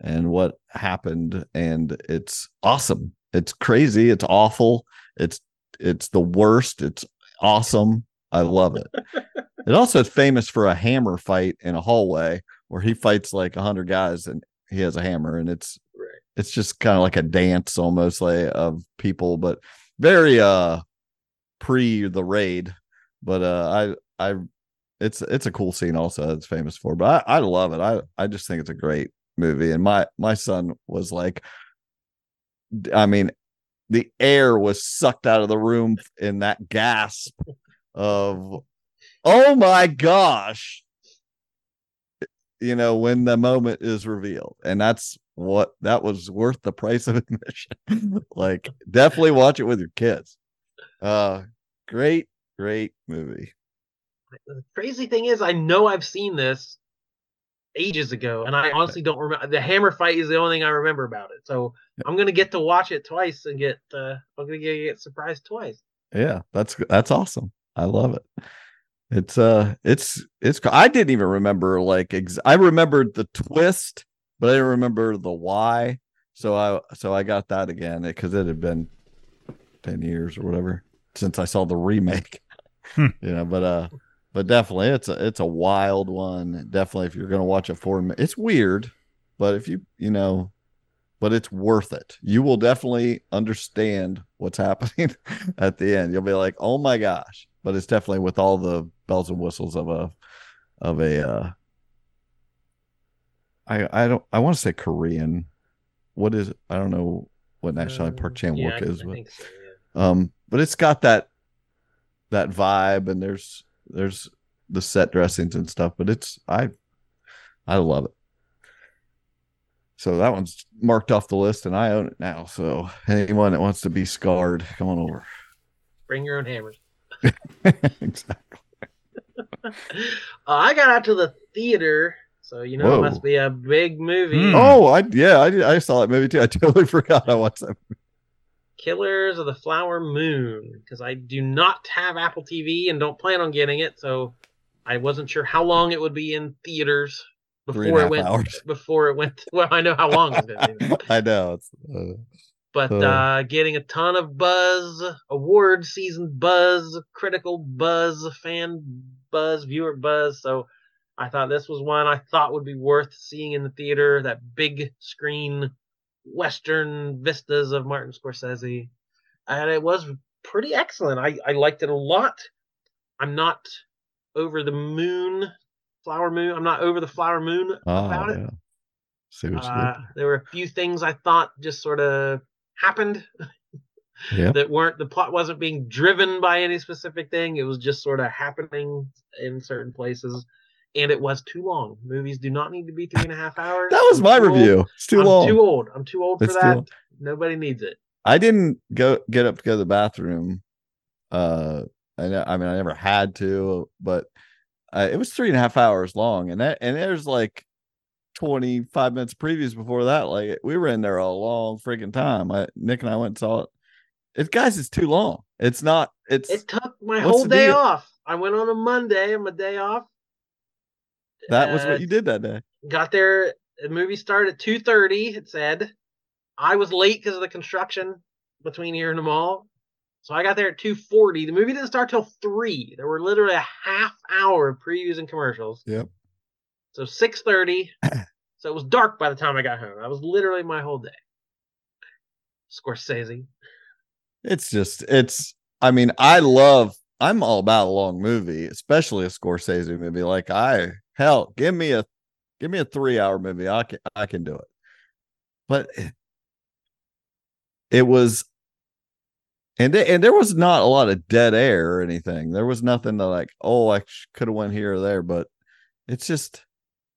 and what happened and it's awesome. It's crazy. It's awful. It's it's the worst. It's awesome. I love it. *laughs* It also is famous for a hammer fight in a hallway where he fights like a hundred guys and he has a hammer and it's it's just kind of like a dance almost like of people but very uh pre the raid. But uh i i it's it's a cool scene also it's famous for but i i love it. I i just think it's a great movie and my my son was like i mean the air was sucked out of the room in that gasp of oh my gosh! You know when the moment is revealed and that's what that was worth the price of *laughs* admission. Like definitely watch it with your kids. Uh great great movie. The crazy thing is, I know I've seen this ages ago, and I honestly don't remember. The hammer fight is the only thing I remember about it. So I'm gonna get to watch it twice and get. Uh, I'm gonna get, get surprised twice. yeah that's that's awesome i love it it's uh it's it's i didn't even remember like ex- i remembered the twist but i didn't remember the why so i so i got that again because it had been 10 years or whatever since i saw the remake Hmm. you know but uh but definitely it's a it's a wild one definitely if you're gonna watch it for it's weird but if you you know but it's worth it you will definitely understand what's *laughs* happening at the end you'll be like oh my gosh but it's definitely with all the bells and whistles of a of a uh I I don't I want to say Korean. What is it? I don't know what nationality Park Chan yeah, Wook is, but so, yeah. um, but it's got that that vibe, and there's there's the set dressings and stuff. But it's I I love it. So that one's marked off the list, and I own it now. So anyone that wants to be scarred, come on over. Bring your own hammers. *laughs* exactly. *laughs* Uh, I got out to the theater, so you know Whoa. it must be a big movie. Oh, I yeah, I I saw that movie too. I totally *laughs* forgot I watched that. Killers of the Flower Moon, because I do not have Apple TV and don't plan on getting it, so I wasn't sure how long it would be in theaters *laughs* before it went. hours. Before it went. Well, I know how long it's going to be. I know. It's, uh, but Uh. uh, getting a ton of buzz, award season buzz, critical buzz, fan buzz, viewer buzz. So I thought this was one I thought would be worth seeing in the theater. That big screen, Western vistas of Martin Scorsese, and it was pretty excellent. I I liked it a lot. I'm not over the moon, flower moon. I'm not over the flower moon about oh, it. yeah. What you Uh, there were a few things I thought just sort of happened. *laughs* Yeah. that weren't the plot wasn't being driven by any specific thing. It was just sort of happening in certain places, and it was too long. Movies do not need to be three and a half hours. That was I'm my too old. review. It's too I'm long. Too old. I'm too old for It's too that. Nobody needs it. I didn't go get up to go to the bathroom. Uh, I know, I mean, I never had to, but uh, it was three and a half hours long, and that and there's like twenty five minutes previous before that. Like we were in there a long freaking time. I Nick and I went and saw it. It guys, it's too long. It's not. It's It took my whole day deal? off. I went on a Monday and my day off. That was uh, what you did that day. got there the movie started at 2.30 it said. I was late because of the construction between here and the mall. So i got there at 2.40 the movie didn't start till 3 there were literally a half hour of previews and commercials. Yep. so 6.30 *clears throat* so it was dark by the time i got home. That was literally my whole day. Scorsese. It's just it's I mean, I love I'm all about a long movie, especially a Scorsese movie. Like I hell, give me a give me a 3-hour movie. I can I can do it. But it, it was and and there was not a lot of dead air or anything. There was nothing to like, oh, I could have went here or there, but it's just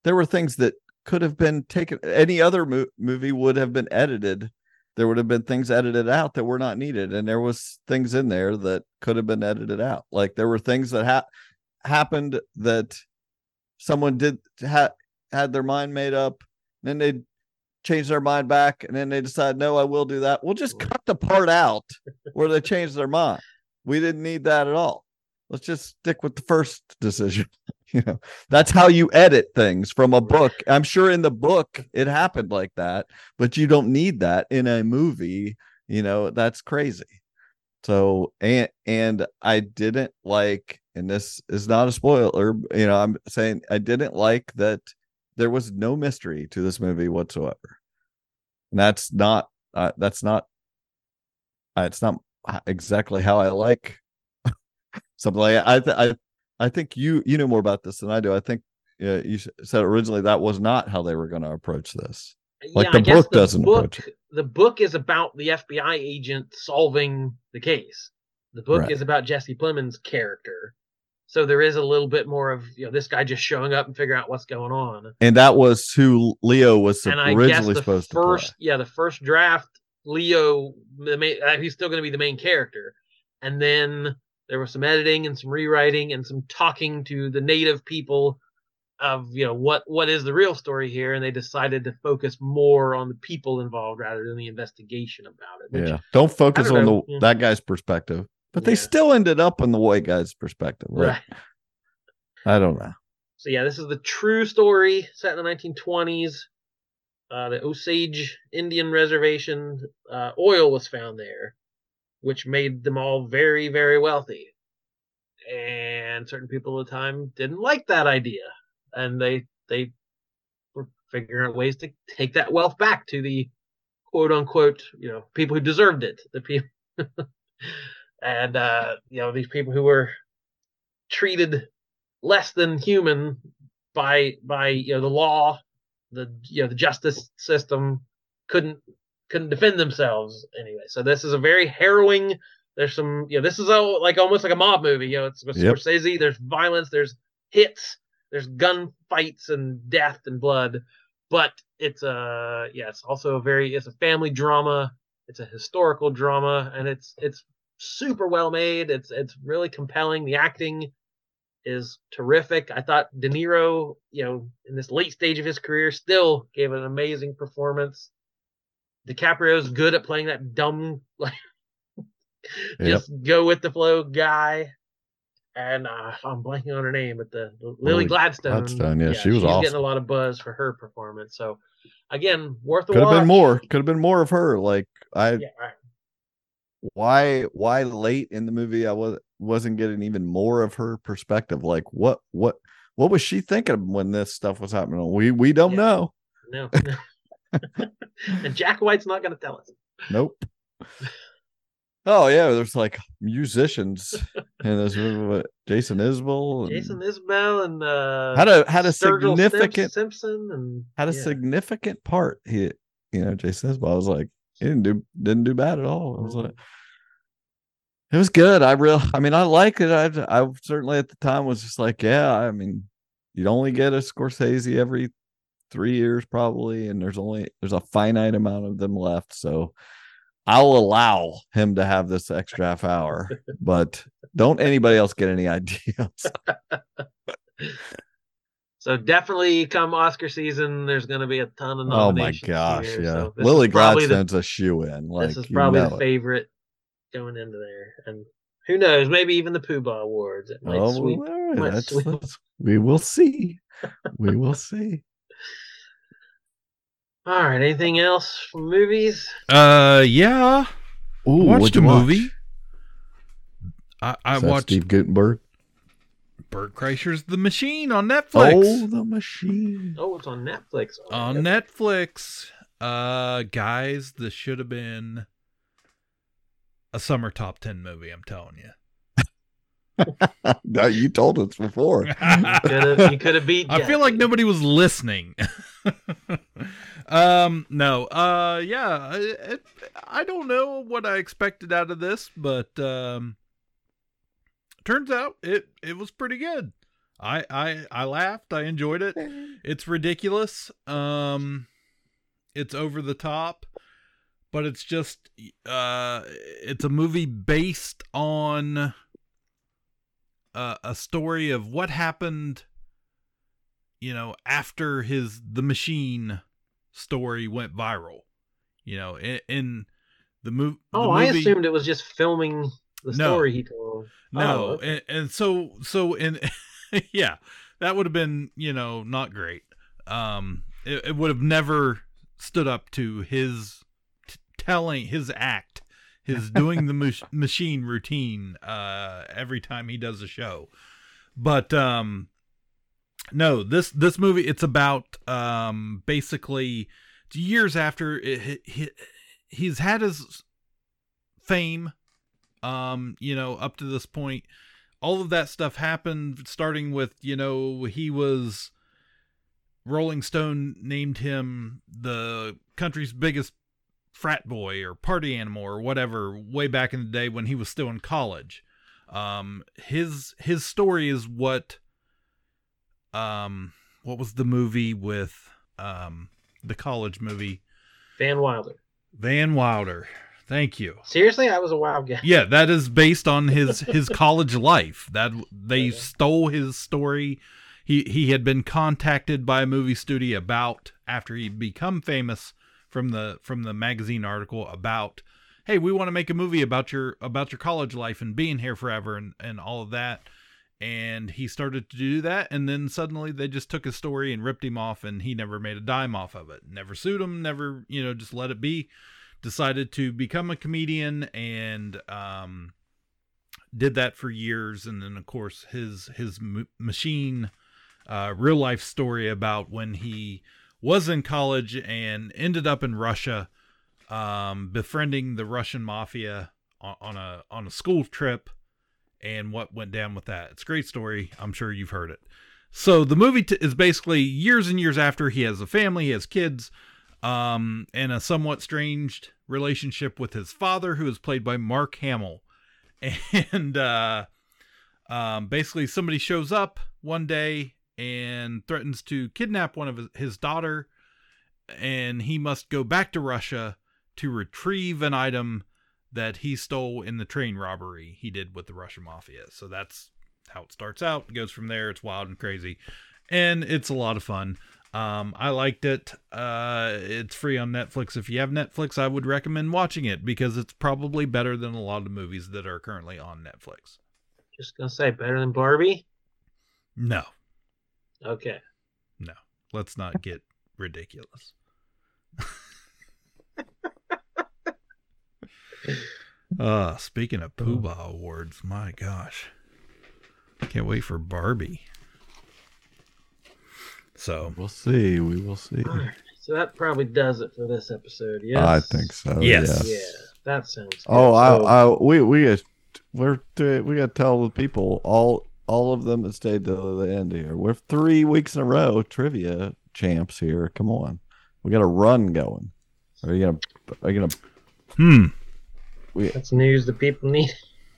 there were things that could have been taken any other mo- movie would have been edited there would have been things edited out that were not needed and there was things in there that could have been edited out. Like there were things that ha- happened that someone did ha- had their mind made up and then they changed their mind back and then they decide no i will do that. We'll just cut the part out where they changed their mind. We didn't need that at all. Let's just stick with the first decision *laughs* you know that's how you edit things from a book. I'm sure in the book it happened like that but you don't need that in a movie you know that's crazy. So and and i didn't like and this is not a spoiler you know i'm saying i didn't like that there was no mystery to this movie whatsoever. And that's not uh, that's not uh, it's not exactly how i like *laughs* something like I th- I I think you you know more about this than I do. I think uh, you said originally that was not how they were going to approach this. Like Yeah, the I guess book doesn't book, approach it. The book is about the FBI agent solving the case. The book Right. is about Jesse Plemons' character. So there is a little bit more of you know this guy just showing up and figuring out what's going on. And that was who Leo was and I originally guess the supposed first, to yeah, the first draft, Leo, the main, uh, he's still going to be the main character, and then there was some editing and some rewriting and some talking to the native people of you know what what is the real story here, and they decided to focus more on the people involved rather than the investigation about it. which- Yeah, don't focus don't on know, the that guy's perspective, but they Yeah. still ended up in the white guy's perspective. Like, right. I don't know. So yeah, this is the true story set in the 1920s. Uh, the Osage Indian Reservation, uh, oil was found there, which made them all very, very wealthy. And certain people at the time didn't like that idea, and they they were figuring out ways to take that wealth back to the quote unquote you know people who deserved it, the people, *laughs* and uh, you know these people who were treated less than human by by you know the law the you know the justice system couldn't couldn't defend themselves anyway. So this is a very harrowing. There's some you know this is a, like almost like a mob movie. You know it's with Yep. Scorsese. There's violence. There's hits. There's gun fights and death and blood. But it's uh yeah it's also a very it's a family drama. It's a historical drama and it's it's super well made. It's it's really compelling. The acting is terrific. I thought De Niro, you know, in this late stage of his career, still gave an amazing performance. DiCaprio's good at playing that dumb, *laughs* like, just go with the flow guy. And uh, I'm blanking on her name, but the, the Lily Gladstone. Gladstone, yeah, she was she's getting a lot of buzz for her performance. So, again, worth a Could have been more. Could have been more of her. Like I, Yeah, right. why, why late in the movie I was wasn't getting even more of her perspective. Like what, what, what was she thinking when this stuff was happening? We we don't know. No. *laughs* and Jack White's not going to tell us. Nope. Oh yeah, there's like musicians and there's what, Jason Isbell. and Jason Isbell and uh, had a had a Sturgill significant Simpson and had a yeah. significant part. He, you know, Jason Isbell. I was like, he didn't do didn't do bad at all. I was like, it was good. I real, I mean, I liked it. I, I certainly at the time was just like, yeah. I mean, you'd only get a Scorsese every three years probably, and there's only there's a finite amount of them left. So I'll allow him to have this extra half hour, *laughs* but don't anybody else get any *laughs* ideas. So definitely come Oscar season, there's going to be a ton of nominations. Oh my gosh, here. yeah. So Lily is probably the- Gladstone's a shoe in. Like this is you probably know the it. favorite going into there, and who knows? Maybe even the Poobah Awards. It might Oh, sweep. right, might sweep. we will see. We will *laughs* see. All right. Anything else from movies? Uh, yeah. Ooh, I watched a you watch? movie. I, I Is that watched Steve Guttenberg. Bert Kreischer's The Machine on Netflix. Oh, the machine. Oh, it's on Netflix. on Netflix. Uh, guys, this should have been a summer top ten movie. I'm telling you. *laughs* No, you told us before. *laughs* You could have beat. I feel like nobody was listening. *laughs* um, no, uh, yeah, it, it, I don't know what I expected out of this, but um, turns out it it was pretty good. I I I laughed. I enjoyed it. It's ridiculous. Um, it's over the top, but it's just uh, it's a movie based on uh, a story of what happened you know after his the machine story went viral you know in, in the, mov- the Oh, I assumed it was just filming the No. story he told. no Oh, okay. and, and so so in *laughs* yeah that would have been you know not great um it, it would have never stood up to his t- telling his act his doing the mach- machine routine uh every time he does a show. But um no this this movie it's about um basically years after it, he, he's had his fame um you know up to this point. All of that stuff happened starting with you know he was rolling stone named him the country's biggest frat boy or party animal or whatever way back in the day when he was still in college um his his story is what um what was the movie with um the college movie Van Wilder. van wilder thank you Seriously, I was a wild guess. yeah, that is based on his his *laughs* college life. That they stole his story. He he had been contacted by a movie studio about after he'd become famous from the from the magazine article about, hey, we want to make a movie about your about your college life and being here forever and and all of that. And he started to do that, and then suddenly they just took his story and ripped him off, and he never made a dime off of it. Never sued him. Never, you know, just let it be decided to become a comedian and um, did that for years and then of course his his m- machine uh, real life story about when he was in college and ended up in Russia um, befriending the Russian mafia on, on a on a school trip and what went down with that. It's a great story. I'm sure you've heard it. So the movie t- is basically years and years after he has a family, he has kids, um, and a somewhat strange relationship with his father, who is played by Mark Hamill. *laughs* And uh, um, basically, somebody shows up one day and threatens to kidnap one of his, daughter, and he must go back to Russia to retrieve an item that he stole in the train robbery he did with the Russian mafia. So that's how it starts out. It goes from there. It's wild and crazy, and it's a lot of fun. Um, I liked it. Uh, it's free on Netflix. If you have Netflix, I would recommend watching it because it's probably better than a lot of movies that are currently on Netflix. Just gonna say better than Barbie. No, Okay. no, let's not get ridiculous. uh, *laughs* speaking of Poobah awards, my gosh, can't wait for Barbie. So we'll see. We will see. So that probably does it for this episode. Yes. I think so. Yes. Yeah, that sounds. Good. Oh, I, I, we, we, got- we're, we got to tell the people all, all of them that stayed to the end here. We're three weeks in a row trivia champs here. Come on, we got a run going. Are you gonna, are you gonna? Hmm. We, That's news the people need.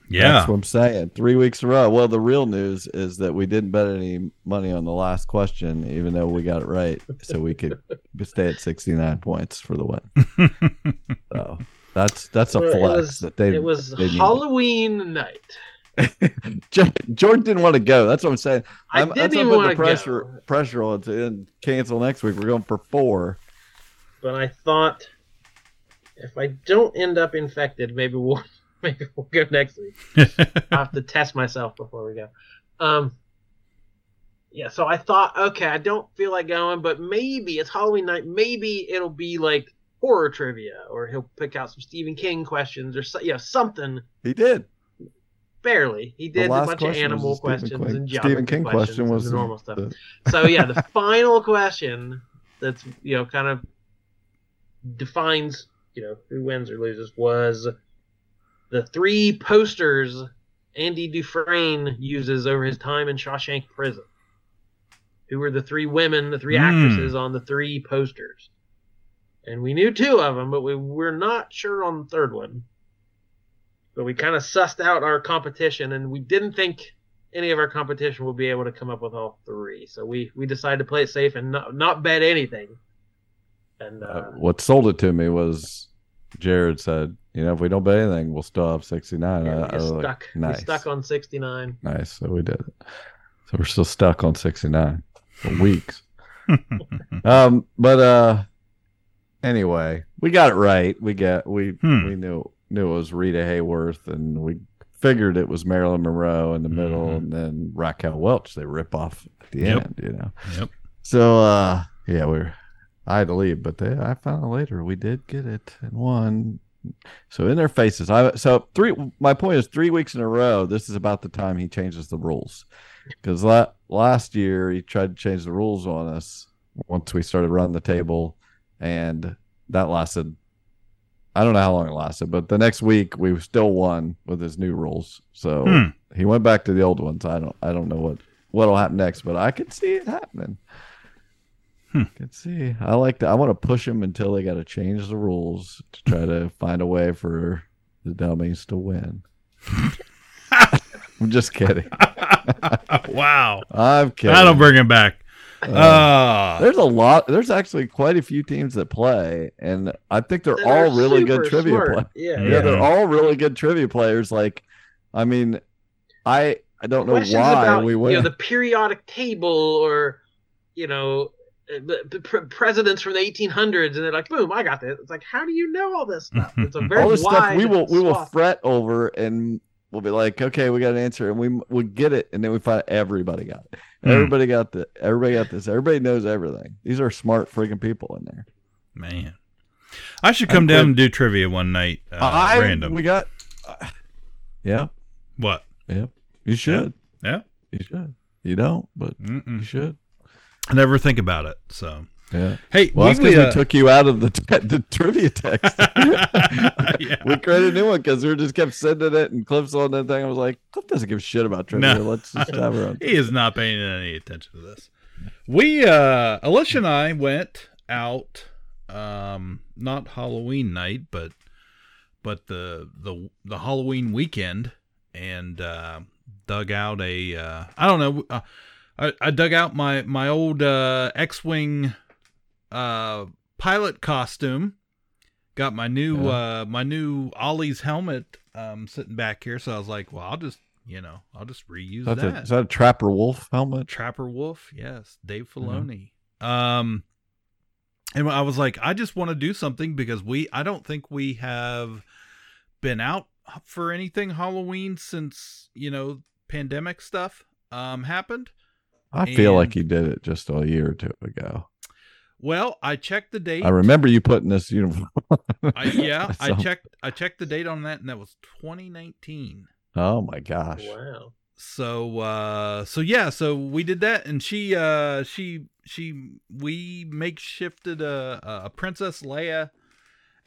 Yeah. That's what I'm saying. Three weeks in a row. Well, the real news is that we didn't bet any money on the last question, even though we got it right, so we could *laughs* stay at 69 points for the win. *laughs* so that's that's a Well, flex it was, that they. it was they needed. Halloween night. *laughs* Jo- Jordan didn't want to go. That's what I'm saying. I I'm, didn't even wanna putting the pressure pressure on to cancel next week. We're going for four. but I thought if I don't end up infected, maybe we'll *laughs* maybe we'll go next week. *laughs* I have to test myself before we go. Um, yeah, so I thought, okay, I don't feel like going, but maybe it's Halloween night. Maybe it'll be like horror trivia, or he'll pick out some Stephen King questions, or so, yeah, something. He did. Barely, he did a bunch of animal questions King- and Stephen King questions question and was the the- normal stuff. the- so yeah, the *laughs* final question that's you know kind of defines you know who wins or loses was the three posters Andy Dufresne uses over his time in Shawshank Prison. Who were the three women, the three Hmm. actresses on the three posters? And we knew two of them, but we were not sure on the third one. But we kind of sussed out our competition, and we didn't think any of our competition would be able to come up with all three. So we we decided to play it safe and not not bet anything. And uh, What sold it to me was Jared said, you know, if we don't bet anything, we'll still have 69. yeah, I, we I got was like, stuck. We nice. stuck on sixty nine. Nice. So we did it. So we're still stuck on 69 for weeks. *laughs* um, but uh anyway, we got it right. We got we Hmm. we knew knew it was Rita Hayworth and we figured it was Marilyn Monroe in the middle and then Raquel Welch they rip off at the Yep. end, you know. Yep. So uh yeah, we are I had to leave, but they, I found out later we did get it and won. So in their faces, I so three. My point is three weeks in a row. This is about the time he changes the rules, because la- last year he tried to change the rules on us once we started running the table, and that lasted. I don't know how long it lasted, but the next week we still won with his new rules. So Hmm. he went back to the old ones. I don't. I don't know what what'll happen next, but I can see it happening. Hmm. Could see. I like to. I want to push them until they got to change the rules to try to *laughs* find a way for the dummies to win. *laughs* I'm just kidding. *laughs* wow. I'm kidding. That'll bring him back. Uh, there's a lot. There's actually quite a few teams that play, and I think they're all they're really good trivia players. Yeah, yeah, yeah. they're all really good trivia players. Like, I mean, I I don't know questions why about we win. you know the periodic table or you know the, the pre- presidents from the 1800s and they're like boom i got this it's like how do you know all this stuff it's a *laughs* very all this stuff wide we will we will fret over and we'll be like okay we got an answer and we we get it and then we find everybody got it Hmm. everybody got the everybody got this everybody knows everything these are smart freaking people in there Man. I should come I down quit- and do trivia one night. Uh, I- random. we got yeah What? yeah you should Yeah. you should you don't but Mm-mm. you should I never think about it. So, Yeah. Hey, well, we, because we, uh, took you out of the te- the trivia text. *laughs* *laughs* We created a new one because we just kept sending it and clips on that thing. I was like, Cliff doesn't give a shit about trivia. No. Let's just *laughs* have her on. he is not paying any attention to this. We uh Alicia and I went out um not Halloween night, but but the the the Halloween weekend and uh dug out a uh I don't know uh, I, I dug out my my old uh X-wing uh pilot costume. Got my new uh my new Ollie's helmet um sitting back here, so I was like, well, I'll just you know, I'll just reuse Is that, the- is that a Trapper Wolf helmet? Trapper Wolf, yes, Dave Filoni. Um, and I was like, I just want to do something because we, I don't think we have been out for anything Halloween since you know pandemic stuff um happened. I feel like And- you did it just a year or two ago. Well, I checked the date. I remember you putting this uniform. *laughs* I, yeah, I checked. I checked the date on that, and that was 2019. Oh my gosh. Wow. so uh so yeah so we did that and she uh she she we makeshifted a a princess leia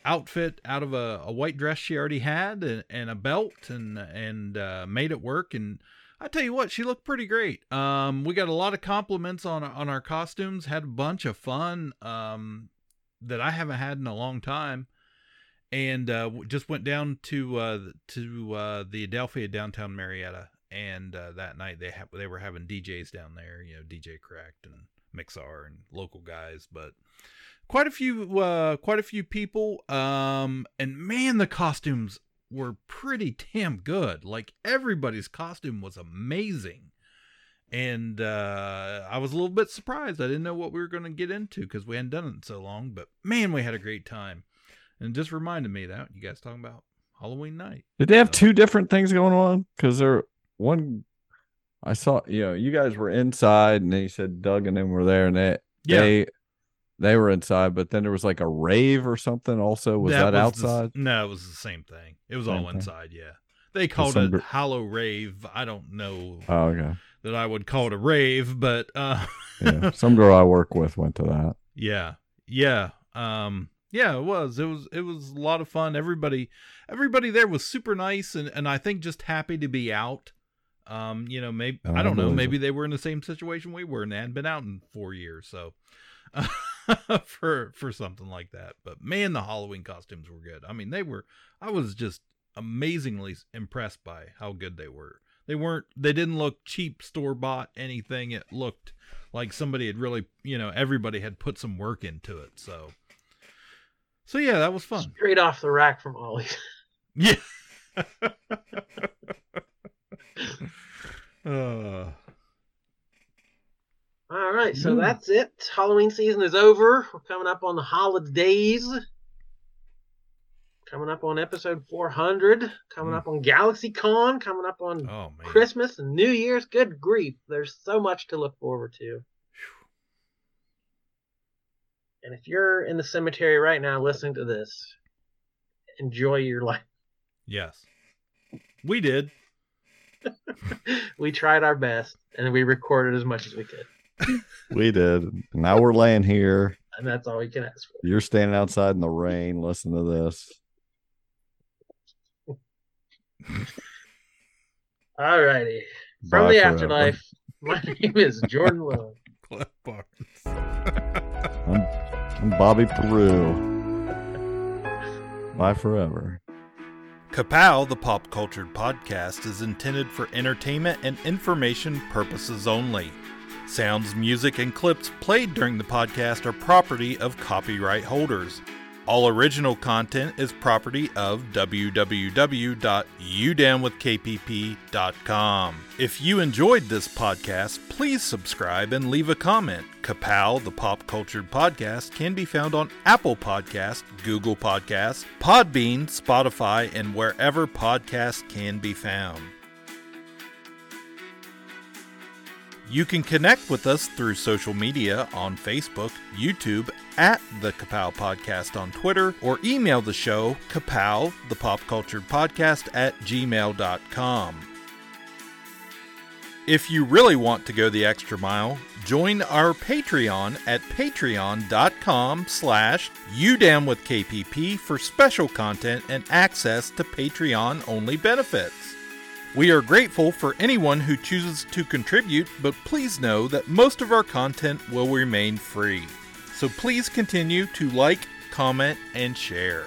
outfit out of a, a white dress she already had and, and a belt and and uh made it work and I tell you what, she looked pretty great. Um, we got a lot of compliments on on our costumes. Had a bunch of fun um, that I haven't had in a long time and uh, just went down to uh, to uh, the Adelphia downtown Marietta, and uh, that night they ha- they were having DJs down there, you know, DJ Cracked and Mixar and local guys, but quite a few uh, quite a few people, um, and man, the costumes were pretty damn good. Like everybody's costume was amazing. And uh, I was a little bit surprised. I didn't know what we were going to get into because we hadn't done it in so long. But man, we had a great time. And it just reminded me of that you guys talking about Halloween night. Did they have two different things going on? Because there one I saw, you know, you guys were inside and then you said Doug and them were there and they Yeah. they they were inside, but then there was like a rave or something also. Was that, the- outside? no, it was the same thing. It was Same all thing. inside. Yeah, they called some it Hollow Rave. I don't know Oh, okay. that I would call it a rave, but uh, Yeah. *laughs* Some girl I work with went to that. yeah, yeah, um, yeah. It was. It was. It was a lot of fun. Everybody, everybody there was super nice, and and I think just happy to be out. Um, you know, maybe I don't know. Maybe they were in the same situation we were, and they hadn't been out in four years, so. *laughs* *laughs* for for something like that. But man the halloween costumes were good. I mean they were i was just amazingly impressed by how good they were. They weren't they didn't look cheap store bought anything. It looked like somebody had really you know everybody had put some work into it so. So yeah that was fun. Straight off the rack from Ollie. *laughs* yeah. *laughs* Uh, All right, so Mm. that's it. Halloween season is over. We're coming up on the holidays. Coming up on episode 400. Coming up on Galaxy Con. Coming up on oh Christmas and New Year's. Good grief. There's so much to look forward to. And if you're in the cemetery right now listening to this, enjoy your life. yes we did *laughs* We tried our best and we recorded as much as we could. *laughs* We did. Now we're laying here. And that's all we can ask for. You're standing outside in the rain, Listen to this. All righty. From Bye the forever. afterlife, my name is Jordan Lowe. *laughs* Cliff Barnes. *laughs* I'm, I'm Bobby Peru. Bye forever. Ka-Pow, the pop cultured podcast, is intended for entertainment and information purposes only. Sounds, music, and clips played during the podcast are property of copyright holders. All original content is property of www.udownwithkpp.com. If you enjoyed this podcast, please subscribe and leave a comment. Ka-Pow, the pop cultured podcast, can be found on Apple Podcast, Google Podcast, Podbean, Spotify, and wherever podcasts can be found. You can connect with us through social media on Facebook, YouTube, at the Ka-Pow Podcast on Twitter, or email the show, kapow, the pop cultured podcast, at gmail.com. If you really want to go the extra mile, Join our Patreon at patreon.com slash udamwithkpp for special content and access to Patreon-only benefits. We are grateful for anyone who chooses to contribute, but please know that most of our content will remain free. So please continue to like, comment, and share.